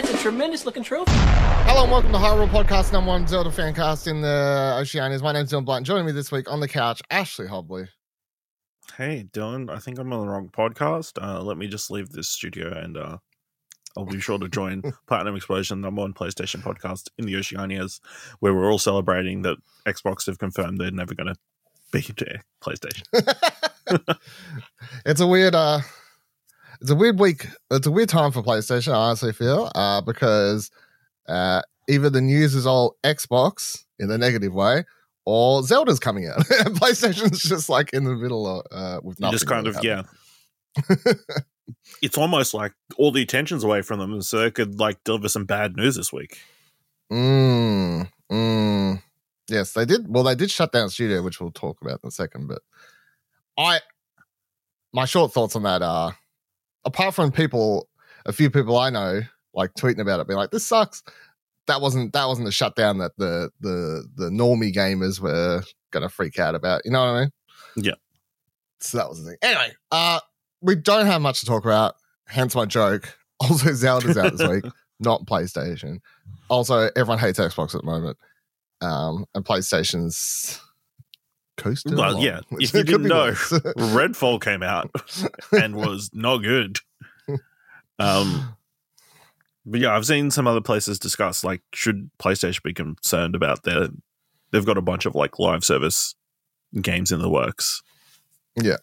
that's a tremendous looking trophy. Hello and welcome to Hyrule Podcast, number one Zelda fan cast in the Oceanias. My name's Dylan Blight. Joining me this week on the couch, Ashley Hobley. Hey, Dylan, I think I'm on the wrong podcast. Uh, let me just leave this studio and uh, I'll be sure to join Platinum Explosion, number one PlayStation podcast in the Oceanias, where we're all celebrating that Xbox have confirmed they're never going to be to PlayStation. it's a weird, uh, it's a weird week. It's a weird time for PlayStation. I honestly feel uh, because uh, either the news is all Xbox in the negative way, or Zelda's coming out. PlayStation's just like in the middle of, uh, with nothing. Just kind really of, yeah. it's almost like all the attention's away from them, so they could like deliver some bad news this week. Mm, mm. Yes, they did. Well, they did shut down studio, which we'll talk about in a second. But I, my short thoughts on that are, apart from people, a few people I know, like tweeting about it, being like, "This sucks." That wasn't that wasn't the shutdown that the the the normie gamers were gonna freak out about. You know what I mean? Yeah. So that was the thing. Anyway, uh, we don't have much to talk about. Hence my joke. Also, Zelda's out this week, not PlayStation. Also, everyone hates Xbox at the moment, um, and PlayStation's coasting. Well, along, yeah. If you didn't know. Redfall came out and was not good. Um, but yeah, I've seen some other places discuss like should PlayStation be concerned about their they've got a bunch of like live service games in the works. Yeah.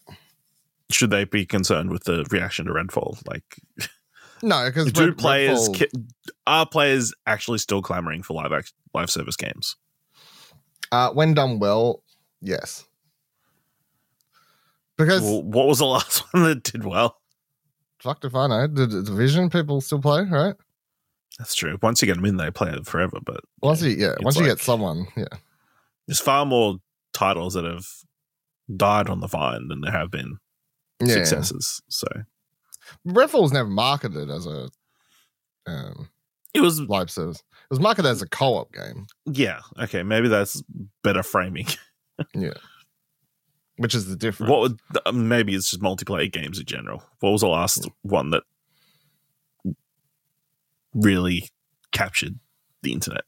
Should they be concerned with the reaction to Redfall? Like, no, because do players ki- are players actually still clamoring for live act- live service games? uh, when done well, yes. Because Well, what was the last one that did well? fuck if I know, the, the Division people still play, right? That's true. Once you get them in, they play it forever. But Once you yeah, once you get someone, yeah. there's far more titles that have died on the vine than there have been Yeah. successes. So Redfall was never marketed as a um, it was, live service. It was marketed as a co-op game, yeah, okay, maybe that's better framing. which is the difference. what would uh, maybe it's just multiplayer games in general. What was the last one that really captured the internet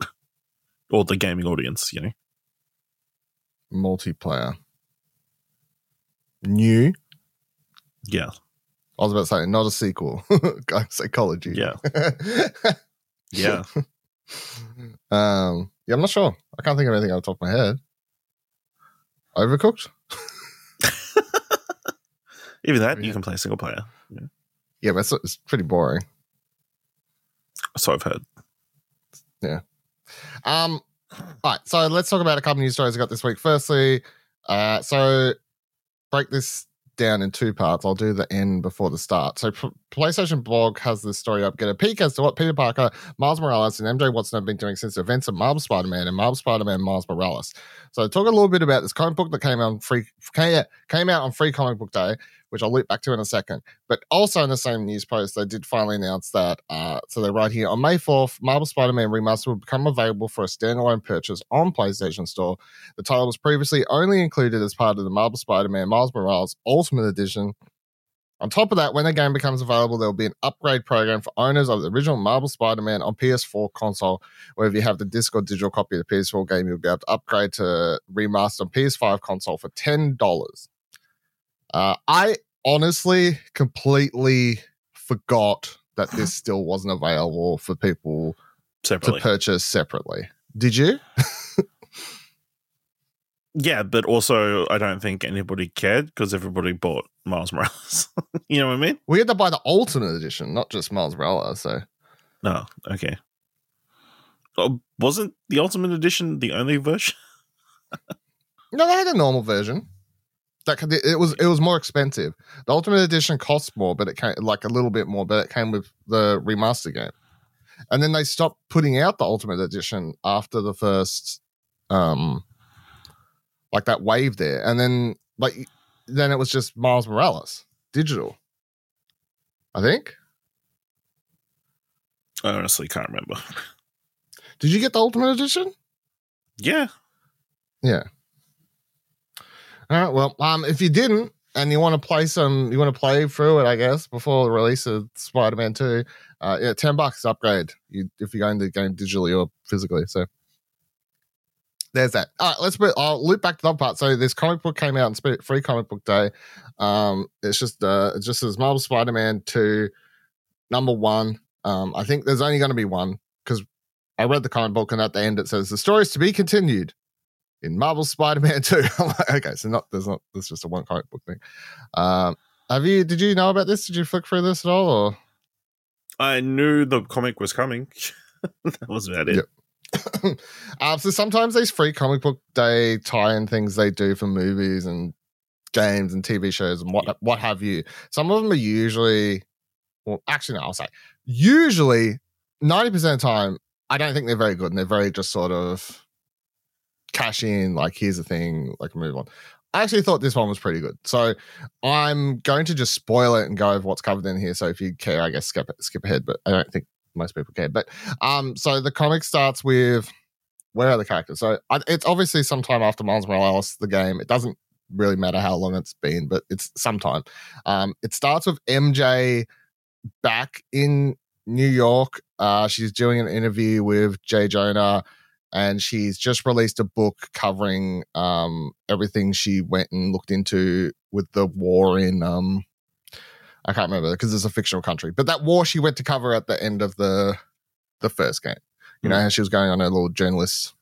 or the gaming audience? You know, multiplayer? New. yeah, I was about to say not a sequel. Psychology. Yeah. yeah. um. Yeah, I'm not sure. I can't think of anything off the top of my head. Overcooked. Even that Yeah. you can play single player. Yeah, yeah but it's, it's pretty boring. So I've heard. Yeah. Um, all right, so let's talk about a couple news stories I got this week. Firstly, uh, so break this down in two parts. I'll do the end before the start. So, P- PlayStation blog has this story up. Get a peek as to what Peter Parker, Miles Morales, and MJ Watson have been doing since the events of Marvel Spider-Man and Marvel Spider-Man Miles Morales. So, talk a little bit about this comic book that came out on free came out on Free Comic Book Day, which I'll loop back to in a second. But also in the same news post, they did finally announce that. Uh, so they write here on May 4th, Marvel Spider Man Remaster will become available for a standalone purchase on PlayStation Store. The title was previously only included as part of the Marvel Spider Man Miles Morales Ultimate Edition. On top of that, when the game becomes available, there will be an upgrade program for owners of the original Marvel Spider Man on PS4 console, where if you have the disc or digital copy of the PS4 game, you'll be able to upgrade to remaster on PS5 console for $10. Uh, I honestly completely forgot that this still wasn't available for people Separately. to purchase separately. Did you? Yeah, but also I don't think anybody cared because everybody bought Miles Morales. you know what I mean? We had to buy the Ultimate Edition, not just Miles Morales. So No, okay. Oh, wasn't the Ultimate Edition the only version? no, they had a normal version. That could, it was it was more expensive. The Ultimate Edition costs more, but it came like a little bit more, but it came with the remaster game. And then they stopped putting out the Ultimate Edition after the first, um, like that wave there, and then like then it was just Miles Morales digital. I think. I honestly can't remember. Did you get the Ultimate Edition? Yeah. Yeah. All right. Well, um, if you didn't, and you want to play some, you want to play through it, I guess, before the release of Spider Man 2, uh, yeah, 10 bucks upgrade you, if you're going to the game digitally or physically. So there's that. All right, let's. put, I'll loop back to the part. So this comic book came out on Free Comic Book Day. Um, it's just uh, it just says Marvel Spider Man two, number one. Um, I think there's only going to be one because I read the comic book and at the end it says the story is to be continued in Marvel Spider Man two. like, okay, so not there's not there's just a one comic book thing. Um, have you? Did you know about this? Did you flick through this at all? Or I knew the comic was coming. that was about it. Yep. uh, so sometimes these free comic book day tie-in things they do for movies and games and TV shows and what what have you. Some of them are usually, well, actually, no, I'll say usually ninety percent of the time, I don't think they're very good and they're very just sort of cash in. Like here's the thing, like move on. I actually thought this one was pretty good, so I'm going to just spoil it and go over what's covered in here. So if you care, I guess skip skip ahead. But I don't think most people care. But um, so the comic starts with where are the characters? So it's obviously sometime after Miles Morales, the game. It doesn't really matter how long it's been, but it's sometime. Um, it starts with MJ back in New York. Uh, she's doing an interview with Jay Jonah, and she's just released a book covering um, everything she went and looked into with the war in um, I can't remember because it's a fictional country. But that war she went to cover at the end of the the first game. You know, mm. she was going on a little journalist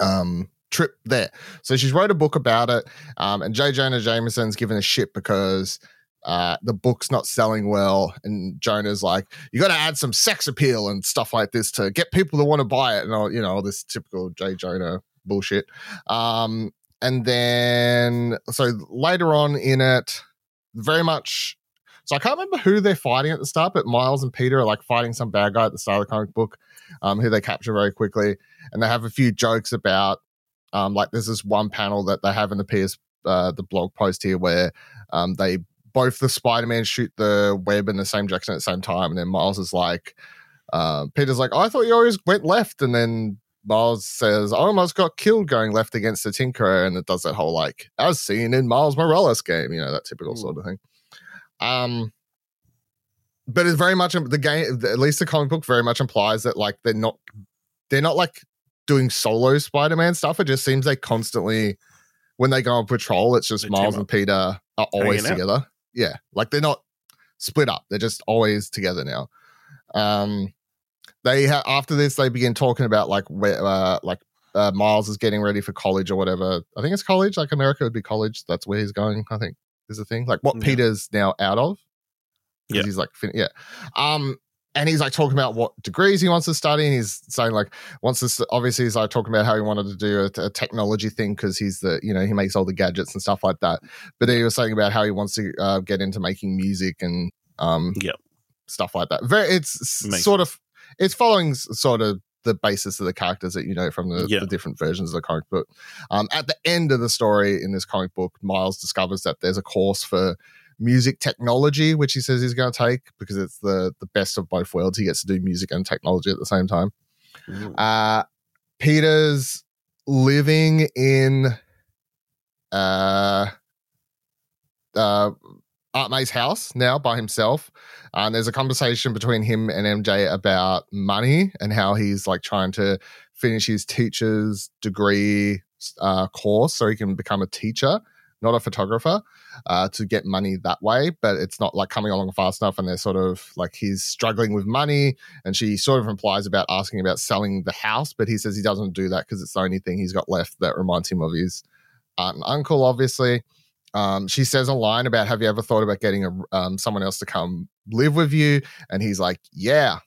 um trip there. So she's wrote a book about it. Um, and J. Jonah Jameson's given a shit because uh, the book's not selling well. And Jonah's like, you got to add some sex appeal and stuff like this to get people to want to buy it. And all, you know, all this typical J. Jonah bullshit. Um, and then, so later on in it, very much. So I can't remember who they're fighting at the start, but Miles and Peter are like fighting some bad guy at the start of the comic book, um, who they capture very quickly, and they have a few jokes about, um, like there's this one panel that they have in the PS uh, the blog post here where um, they both the Spider Man shoot the web in the same direction at the same time, and then Miles is like, uh, Peter's like, I thought you always went left, and then Miles says, I almost got killed going left against the Tinkerer, and it does that whole like, as seen in Miles Morales game, you know, that typical sort of thing. Um, but it's very much the game, at least the comic book very much implies that like they're not, they're not like doing solo Spider Man stuff. It just seems they constantly, when they go on patrol, it's just they Miles and Peter are always together. Yeah. Like they're not split up, they're just always together now. Um, they ha- after this they begin talking about like where uh, like uh, Miles is getting ready for college or whatever. I think it's college. Like America would be college. That's where he's going. I think is the thing. Like what yeah. Peter's now out of. Yeah, he's like yeah. Um, and he's like talking about what degrees he wants to study, and he's saying like wants to obviously he's like talking about how he wanted to do a, a technology thing because he's the you know he makes all the gadgets and stuff like that. But he was saying about how he wants to uh, get into making music and um yep. stuff like that. Very, it's Makes sort of it's following sort of the basis of the characters that you know from the, yeah. the different versions of the comic book. Um, at the end of the story in this comic book, Miles discovers that there's a course for music technology, which he says he's going to take because it's the the best of both worlds. He gets to do music and technology at the same time. Uh, Peter's living in uh, uh, Aunt May's house now by himself. Uh, and there's a conversation between him and MJ about money and how he's like trying to finish his teacher's degree uh, course so he can become a teacher, not a photographer, uh, to get money that way. But it's not like coming along fast enough. And they're sort of like he's struggling with money. And she sort of implies about asking about selling the house. But he says he doesn't do that because it's the only thing he's got left that reminds him of his aunt and uncle, obviously. Um, she says a line about, "Have you ever thought about getting a um, someone else to come live with you?" And he's like, "Yeah."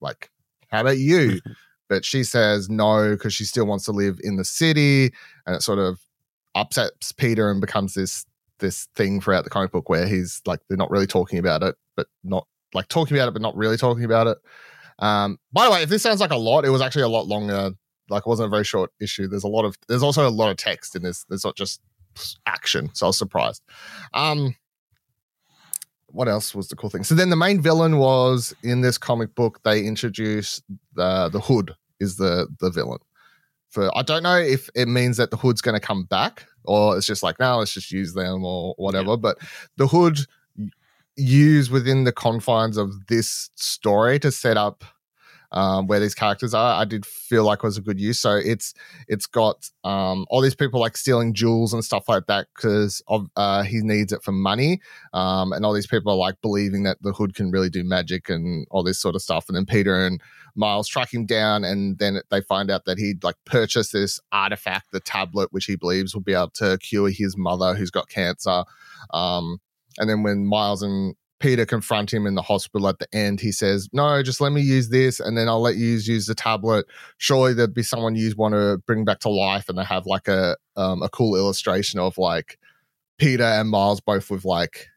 Like, how about you? but she says no because she still wants to live in the city, and it sort of upsets Peter and becomes this this thing throughout the comic book where he's like, they're not really talking about it, but not like talking about it, but not really talking about it. Um, by the way, if this sounds like a lot, it was actually a lot longer. Like, it wasn't a very short issue. There's a lot of, there's also a lot of text in this. There's not just action. So I was surprised. Um, what else was the cool thing? So then the main villain was in this comic book. They introduced the the Hood is the the villain for. I don't know if it means that the hood's going to come back or it's just like now let's just use them or whatever. Yeah. But the hood used within the confines of this story to set up um, where these characters are, I did feel like was a good use. So it's it's got um, all these people like stealing jewels and stuff like that because of uh, he needs it for money, um, and all these people are like believing that the hood can really do magic and all this sort of stuff. And then Peter and Miles track him down, and then they find out that he'd like purchased this artifact, the tablet, which he believes will be able to cure his mother who's got cancer. Um, and then when Miles and Peter confront him in the hospital at the end, he says, "No, just let me use this, and then I'll let you use the tablet. Surely there'd be someone you want to bring back to life." And they have like a um, a cool illustration of like Peter and Miles both with like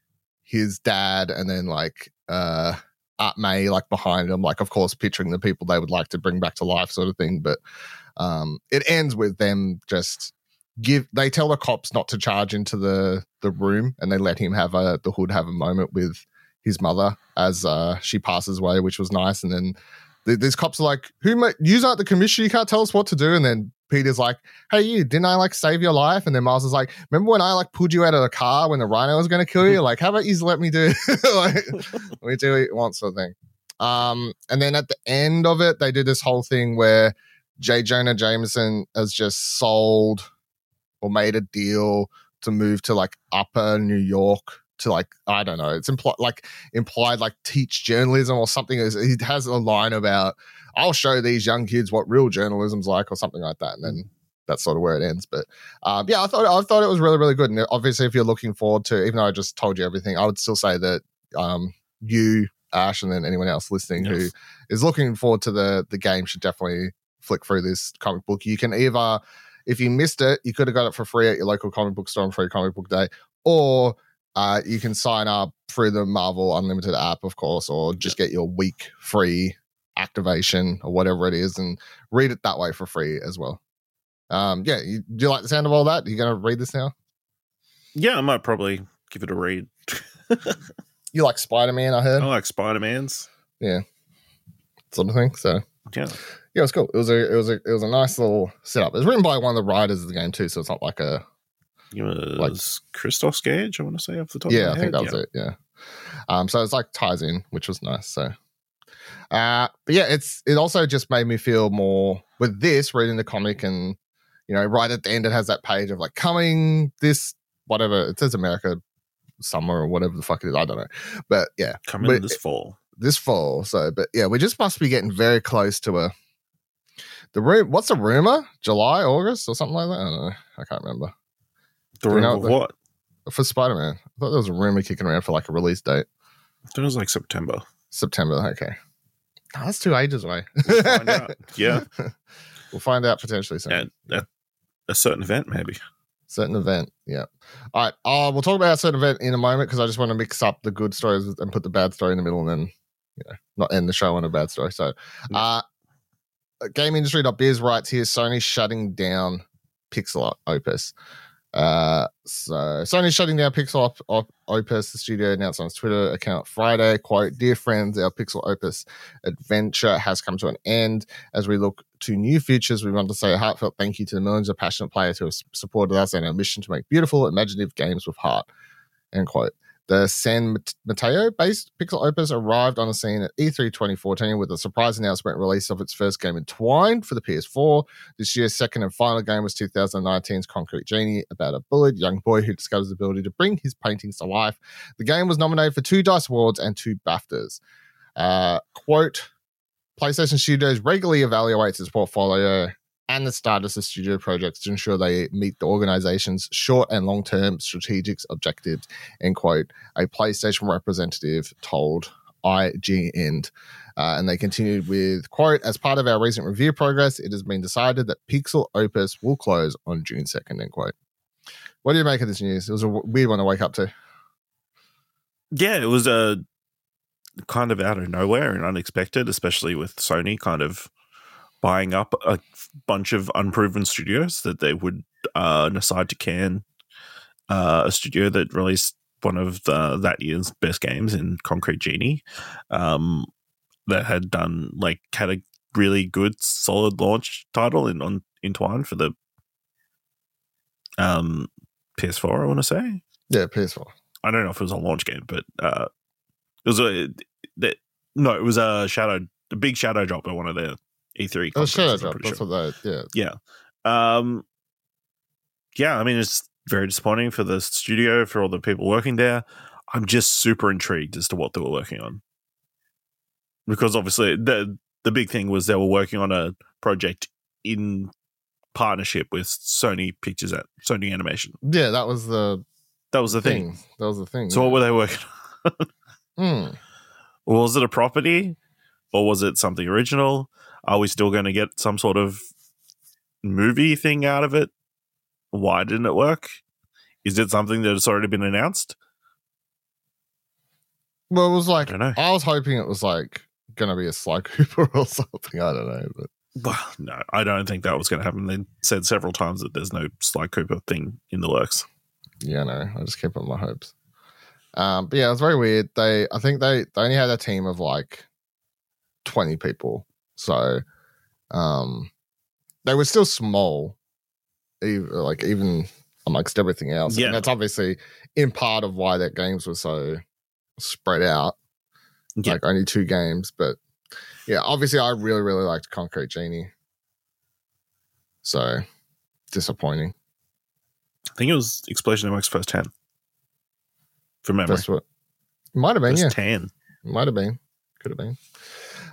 his dad, and then like uh Aunt May like behind them, like of course picturing the people they would like to bring back to life, sort of thing. But um, it ends with them just give they tell the cops not to charge into the the room and they let him have a the hood have a moment with his mother as uh, she passes away, which was nice. And then th- these cops are like, "Who? Ma- you aren't the commissioner. You can't tell us what to do." And then Peter's like, "Hey, you didn't I like save your life?" And then Miles is like, "Remember when I like pulled you out of the car when the rhino was going to kill you? Like, how about you let me do like we do what you want sort of thing." Um, and then at the end of it, they did this whole thing where J. Jonah Jameson has just sold or made a deal to move to like upper New York to like I don't know. It's implied like implied like teach journalism or something. He has a line about I'll show these young kids what real journalism's like or something like that, and then that's sort of where it ends. But um, yeah, I thought I thought it was really really good. And obviously, if you're looking forward to, even though I just told you everything, I would still say that um, you Ash and then anyone else listening yes. who is looking forward to the the game should definitely flick through this comic book. You can either if you missed it, you could have got it for free at your local comic book store on Free Comic Book Day, or uh, you can sign up through the Marvel Unlimited app, of course, or just get your week free activation or whatever it is and read it that way for free as well. Um, yeah, you, do you like the sound of all that? Are you going to read this now? Yeah, I might probably give it a read. you like Spider Man? I heard. I like Spider Man's. Yeah, sort of thing. So yeah, yeah, it was cool. It was a it was a it was a nice little setup. It was written by one of the writers of the game too, so it's not like a it was like, Christos Gage, I want to say off the top. Of yeah, I think that was yeah. it. Yeah. Um, so it's like ties in, which was nice. So, uh, but yeah, it's it also just made me feel more with this reading the comic and you know right at the end it has that page of like coming this whatever it says America summer or whatever the fuck it is I don't know, but yeah, coming but, this fall. This fall. So, but yeah, we just must be getting very close to a the room. What's the rumor? July, August, or something like that. I don't know. I can't remember. The rumor of what? For Spider Man. I thought there was a rumor kicking around for like a release date. It was like September. September, okay. Oh, that's two ages away. We'll yeah. we'll find out potentially soon. At, a certain event, maybe. Certain event, yeah. All right. Uh, we'll talk about a certain event in a moment because I just want to mix up the good stories and put the bad story in the middle and then, you know, not end the show on a bad story. So, uh, GamesIndustry.biz writes here Sony shutting down Pixel Opus. Uh, so Sony's shutting down Pixel Op- Op- Opus. The studio announced on its Twitter account Friday, quote, Dear friends, our Pixel Opus adventure has come to an end. As we look to new futures, we want to say a heartfelt thank you to the millions of passionate players who have supported us and our mission to make beautiful, imaginative games with heart, end quote. The San Mateo based Pixel Opus arrived on the scene at E3 2014 with a surprise announcement release of its first game, Entwined, for the PS4. This year's second and final game was 2019's Concrete Genie, about a bullied young boy who discovers the ability to bring his paintings to life. The game was nominated for two DICE Awards and two BAFTAs. Uh, quote, PlayStation Studios regularly evaluates its portfolio and the status of studio projects to ensure they meet the organization's short and long term strategic objectives, end quote, a PlayStation representative told IGN. Uh, and they continued with, quote, as part of our recent review progress, it has been decided that Pixel Opus will close on June 2nd, end quote. What do you make of this news? It was a weird one to wake up to. Yeah, it was a kind of out of nowhere and unexpected, especially with Sony kind of buying up a bunch of unproven studios that they would uh, decide to can uh, a studio that released one of the, that year's best games in Concrete Genie, um, that had done like had a really good solid launch title in on entwined for the um PS4. I want to say. Yeah, PS4. I don't know if it was a launch game, but uh, it was a that no, it was a shadow, a big shadow drop at one of the E3. Oh, Shadow Drop. That's sure. what they. Yeah. Yeah. Um. Yeah, I mean it's very disappointing for the studio for all the people working there. I'm just super intrigued as to what they were working on because obviously the the big thing was they were working on a project in partnership with Sony Pictures at Sony Animation. Yeah, that was the That was the thing. thing. That was the thing. So what were they working on? Hmm. Was it a property or was it something original? Are we still going to get some sort of movie thing out of it? Why didn't it work? Is it something that has already been announced? Well, it was I like don't know. I was hoping it was like gonna be a Sly Cooper or something. I don't know, but Well, no, I don't think that was going to happen. They said several times that there's no Sly Cooper thing in the works. yeah, no, I just kept up my hopes. Um, but yeah, it was very weird. They, I think they, they only had a team of like twenty people, so um, they were still small, even, like even amongst everything else. Yeah. and that's obviously in part of why that games were so spread out. Yeah. Like only two games, but yeah, obviously I really, really liked Concrete Genie. So disappointing. I think it was Explosion MX first 10 from memory. That's what might have been, First yeah. 10. Might have been. Could have been.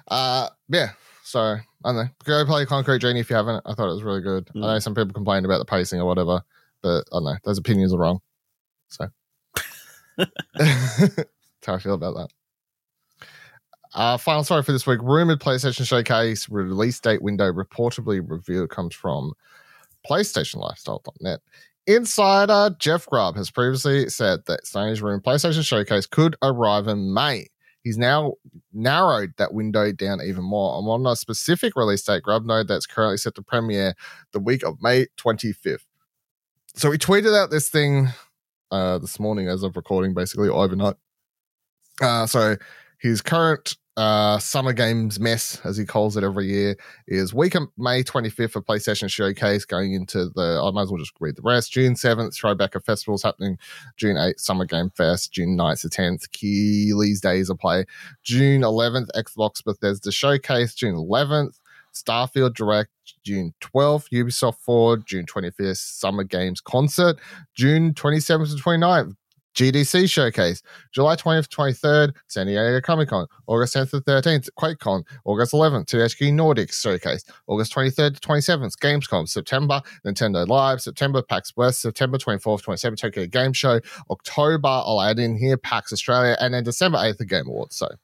Uh yeah. So I don't know. Go play Concrete Genie if you haven't. I thought it was really good. Mm. I know some people complained about the pacing or whatever, but I don't know. Those opinions are wrong. So that's how I feel about that. Uh, final story for this week. Rumored PlayStation Showcase release date window reportedly revealed comes from PlayStationLifestyle.net. Insider Jeff Grubb has previously said that Sony's rumored PlayStation Showcase could arrive in May. He's now narrowed that window down even more. I'm on a specific release date, Grubb node that's currently set to premiere the week of May 25th. So he tweeted out this thing uh, this morning as of recording, basically overnight. Uh, so his current uh, summer games mess, as he calls it every year, is week of May 25th for PlayStation Showcase, going into the, I might as well just read the rest. June 7th, Tribeca Festival's happening. June 8th, Summer Game Fest. June 9th to 10th, Keighley's Days of Play. June 11th, Xbox Bethesda Showcase. June 11th, Starfield Direct. June 12th, Ubisoft Forward. June 25th, Summer Games Concert. June 27th to 29th, GDC Showcase. July 20th, 23rd, San Diego Comic Con. August 10th to 13th, QuakeCon. August 11th, THQ Nordics Showcase. August 23rd to 27th, Gamescom. September, Nintendo Live. September, PAX West. September 24th, 27th, Tokyo Game Show. October, I'll add in here, PAX Australia. And then December 8th, the Game Awards. So.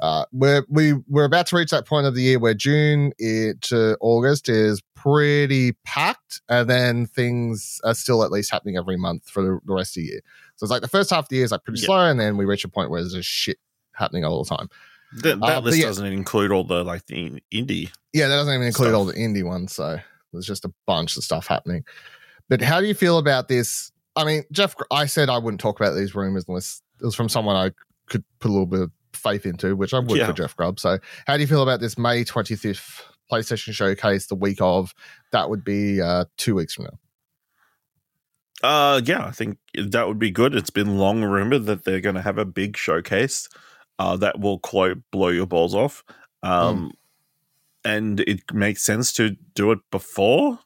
Uh, we're we we're about to reach that point of the year where June to August is pretty packed, and then things are still at least happening every month for the, the rest of the year. So it's like the first half of the year is like pretty Yeah. slow, and then we reach a point where there's just shit happening all the time. That, that Uh, list yeah. doesn't include all the like the indie. Yeah, that doesn't even include Stuff. all the indie ones. So there's just a bunch of stuff happening. But how do you feel about this? I mean, Jeff, I said I wouldn't talk about these rumors unless it was from someone I could put a little bit of faith into, which I would Yeah. for Jeff Grubb. So how do you feel about this May 25th PlayStation Showcase, the week of? That would be uh, two weeks from now. Uh, yeah, I think that would be good. It's been long rumored that they're going to have a big showcase uh, that will clo- blow your balls off. Um, And it makes sense to do it before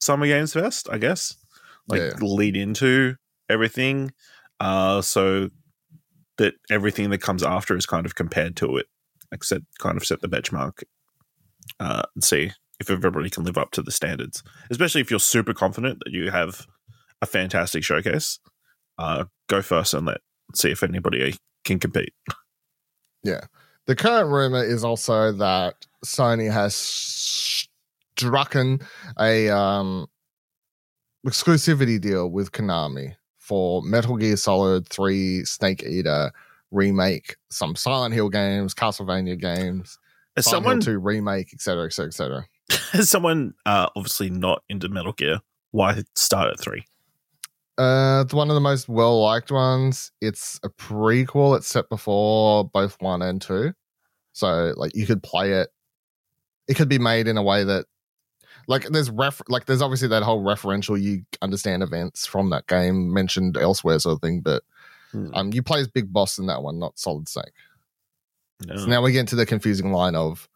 Summer Games Fest, I guess. Like Yeah. lead into everything uh, so that everything that comes after is kind of compared to it. Like set, kind of set the benchmark uh, and see if everybody can live up to the standards. Especially if you're super confident that you have a fantastic showcase. Uh, go first and let see if anybody can compete. Yeah. The current rumor is also that Sony has strucken a um, exclusivity deal with Konami for Metal Gear Solid 3 Snake Eater remake, some Silent Hill games, Castlevania games, As someone, Hill 2 remake, etc., etc., etc. as someone uh, obviously not into Metal Gear, why start at three? Uh, it's one of the most well liked ones. It's a prequel. It's set before both one and two, so like you could play it. It could be made in a way that, like there's ref like there's obviously that whole referential you understand events from that game mentioned elsewhere sort of thing, but Hmm. um you play as Big Boss in that one, not Solid Snake. No. So now we get into the confusing line of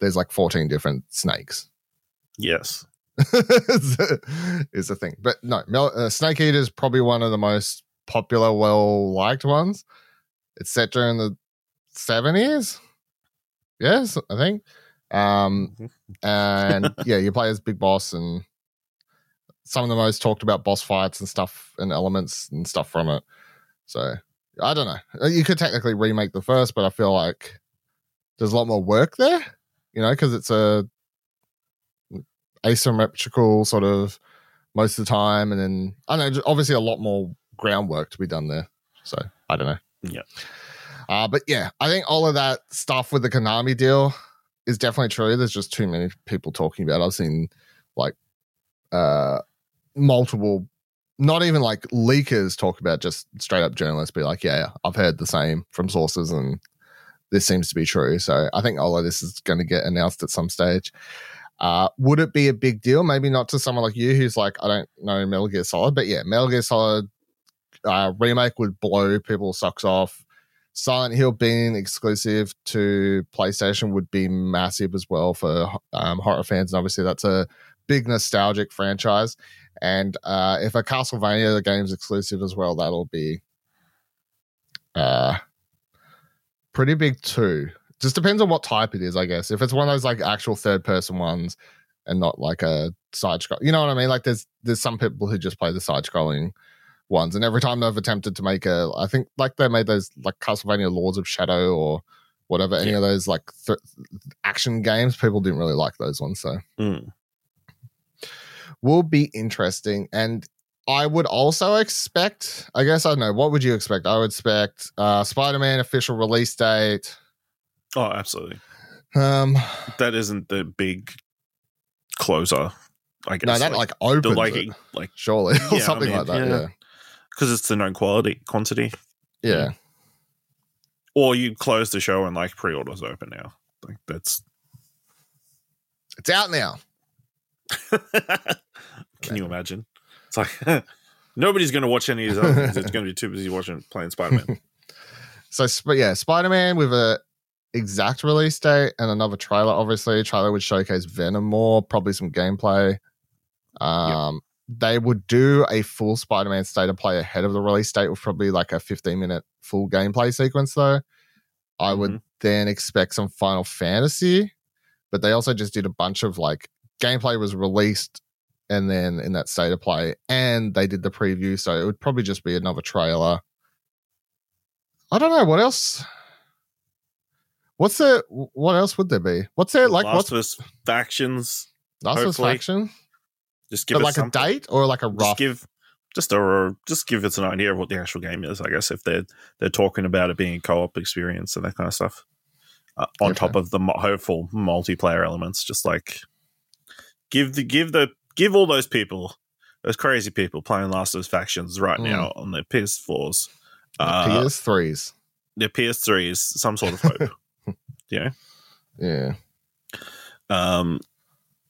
there's like 14 different snakes. yes. is the thing. But no, Mel- uh, Snake Eater is probably one of the most popular, well liked ones. It's set during the 70s. Yes, I think. Um, Mhm. and yeah, you play as Big Boss and some of the most talked about boss fights and stuff and elements and stuff from it. So I don't know. Uh, You could technically remake the first, but I feel like there's a lot more work there, you know, because it's a asymmetrical sort of most of the time, and then I don't know, obviously a lot more groundwork to be done there. So I don't know. Yeah. Uh, but yeah, I think all of that stuff with the Konami deal is definitely true. There's just too many people talking about. it. I've seen like uh multiple not even like leakers talk about just straight up journalists be like, yeah, I've heard the same from sources and this seems to be true. So I think all of this is going to get announced at some stage. Uh, would it be a big deal? Maybe not to someone like you who's like, I don't know Metal Gear Solid, but yeah, Metal Gear Solid uh, remake would blow people's socks off. Silent Hill being exclusive to PlayStation would be massive as well for um, horror fans. And obviously, that's a big nostalgic franchise. And uh, if a Castlevania game's exclusive as well, that'll be uh, pretty big too. Just depends on what type it is, I guess. If it's one of those like actual third person ones and not like a side scroll, you know what I mean? Like there's there's some people who just play the side scrolling ones, and every time they've attempted to make a, I think like they made those like Castlevania Lords of Shadow or whatever, any of those like th- action games, people didn't really like those ones. So Mm. will be interesting. And I would also expect, I guess I don't know, what would you expect? I would expect uh Spider Man official release date. Oh, absolutely. Um That isn't the big closer. I guess. no, that like, opens the like it, like surely, or Yeah, I something mean, like that. yeah. Yeah. because it's the known quality quantity. Yeah. Or you close the show and like pre-orders open now. Like that's. It's out now. Can you imagine? It's like nobody's going to watch any of these other things. It's going to be too busy watching playing Spider Man. So yeah, Spider Man with a exact release date and another trailer. Obviously, trailer would showcase Venom more, probably some gameplay. Um, they would do a full Spider Man state of play ahead of the release date with probably like a 15 minute full gameplay sequence. Though, I would then expect some Final Fantasy, but they also just did a bunch of like gameplay was released and then in that state of play, and they did the preview, so it would probably just be another trailer. I don't know what else. What's there? What else would there be? What's it like? Last what's of Us factions? Last of Us faction? Just give it like a date or like a Just give just a just give us an idea of what the actual game is. I guess if they're they're talking about it being a co-op experience and that kind of stuff, uh, on Yeah, top of the mo- hopeful multiplayer elements, just like give the give the give all those people, those crazy people playing Last of Us factions right Mm. now on their PS4s, uh, PS3s. their PS3s, some sort of hope. Yeah. Yeah. Um,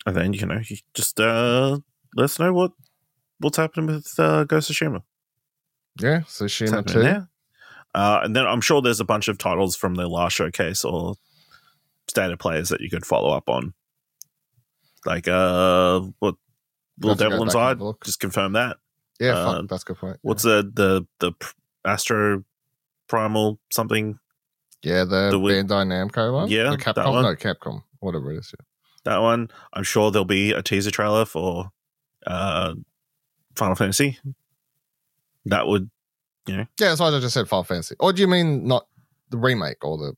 and then you know you just uh, let us know what what's happening with uh, Ghost of Tsushima. Yeah. Tsushima happening 2. there. Uh, and then I'm sure there's a bunch of titles from the last showcase or state of plays that you could follow up on. Like uh what Little have to go Devil Inside, just confirm that. Yeah. Uh, fuck, that's a good point. What's the the the Astro Primal something? Yeah, the, the Bandai Namco one. Yeah, the Capcom. one. No, Capcom. Whatever it is. Yeah. That one. I'm sure there'll be a teaser trailer for uh Final Fantasy. That would you know. Yeah, that's why I just said Final Fantasy. Or do you mean not the remake or the?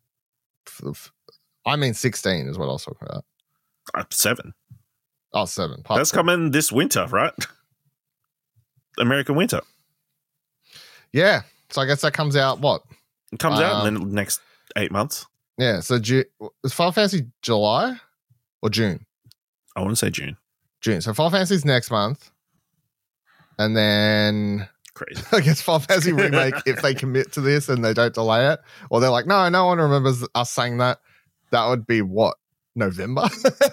I mean, sixteen is what I was talking about. uh, seven. Oh, seven. Part That's seven. coming this winter, right? American winter. Yeah. So I guess that comes out what? It comes out in Um, the next eight months. Yeah. So Ju- is Final Fantasy July or June? I want to say June. June. So Final Fantasy's next month, and then Crazy. I guess Final Fantasy remake if they commit to this and they don't delay it, or they're like, no, no one remembers us saying that. That would be what November,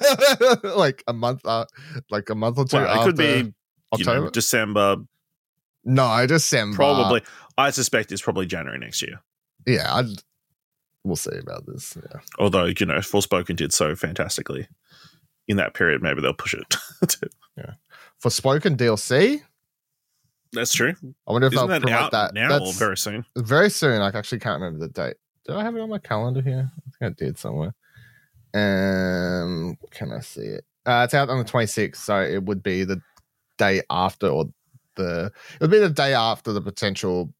like a month, uh, like a month or two Well, it could be you know, October. December. no, December. Probably. I suspect it's probably January next year. Yeah, I'd, we'll see about this. Yeah. Although you know, Forspoken did so fantastically in that period, maybe they'll push it. to- Forspoken DLC, That's true. I wonder if Isn't they'll that promote out that now or very soon? very soon. I actually can't remember the date. Do I have it on my calendar here? I think I did somewhere. Um, can I see it? Uh, it's out on the 26th, so it would be the day after, or the it would be the day after the potential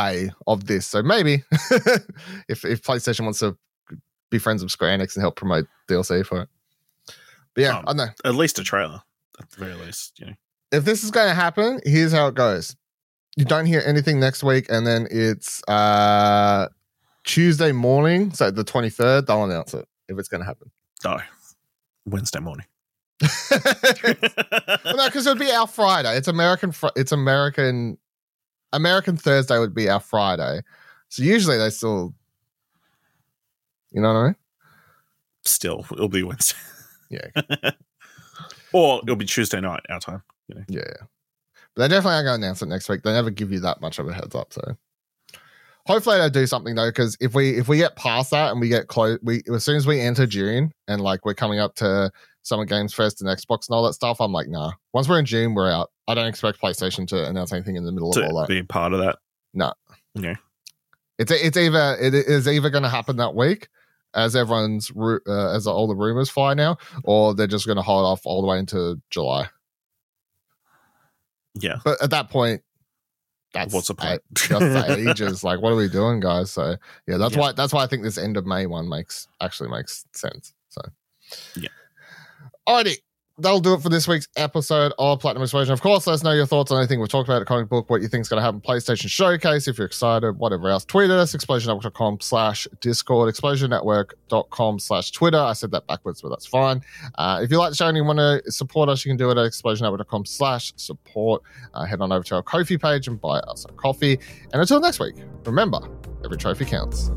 day of this. So maybe if if PlayStation wants to be friends with Square Enix and help promote DLC for it. But yeah, Um, I know. At least a trailer, at the very least. You know, if this is going to happen, here's how it goes. You don't hear anything next week, and then it's uh Tuesday morning, so the 23rd, they'll announce it if it's going to happen. no, Wednesday morning. Well, no, because it would be our Friday. It's American. Fri- It's American. American Thursday would be our Friday. So usually they still, you know what I mean? Still, it'll be Wednesday, Yeah, or it'll be Tuesday night our time. yeah, yeah. But they definitely aren't going to announce it next week. They never give you that much of a heads up. So hopefully they do something though, because if we if we get past that and we get close, we as soon as we enter June and like we're coming up to Summer Games Fest and Xbox and all that stuff, I'm like, nah. Once we're in June, we're out. I don't expect PlayStation to announce anything in the middle of all that. be part of that. no. Yeah, It's it's either it is either going to happen that week, as everyone's uh, as all the rumors fly now, or they're just going to hold off all the way into July. Yeah. But at that point, that's What's the point? Just ages. Like, what are we doing, guys? So yeah, that's Yeah. why that's why I think this end of May one makes actually makes sense. So Yeah. Alrighty. That'll do it for this week's episode of Platinum Explosion. Of course, let us know your thoughts on anything we've talked about at Comic Book, what you think is going to happen PlayStation Showcase, if you're excited, whatever else. Tweet at us, explosionnetwork.com slash Discord, explosionnetwork.com slash Twitter. I said that backwards, but that's fine. Uh, if you like the show and you want to support us, you can do it at explosionnetwork.com slash support. Uh, head on over to our Ko-fi page and buy us a coffee. And until next week, remember, every trophy counts.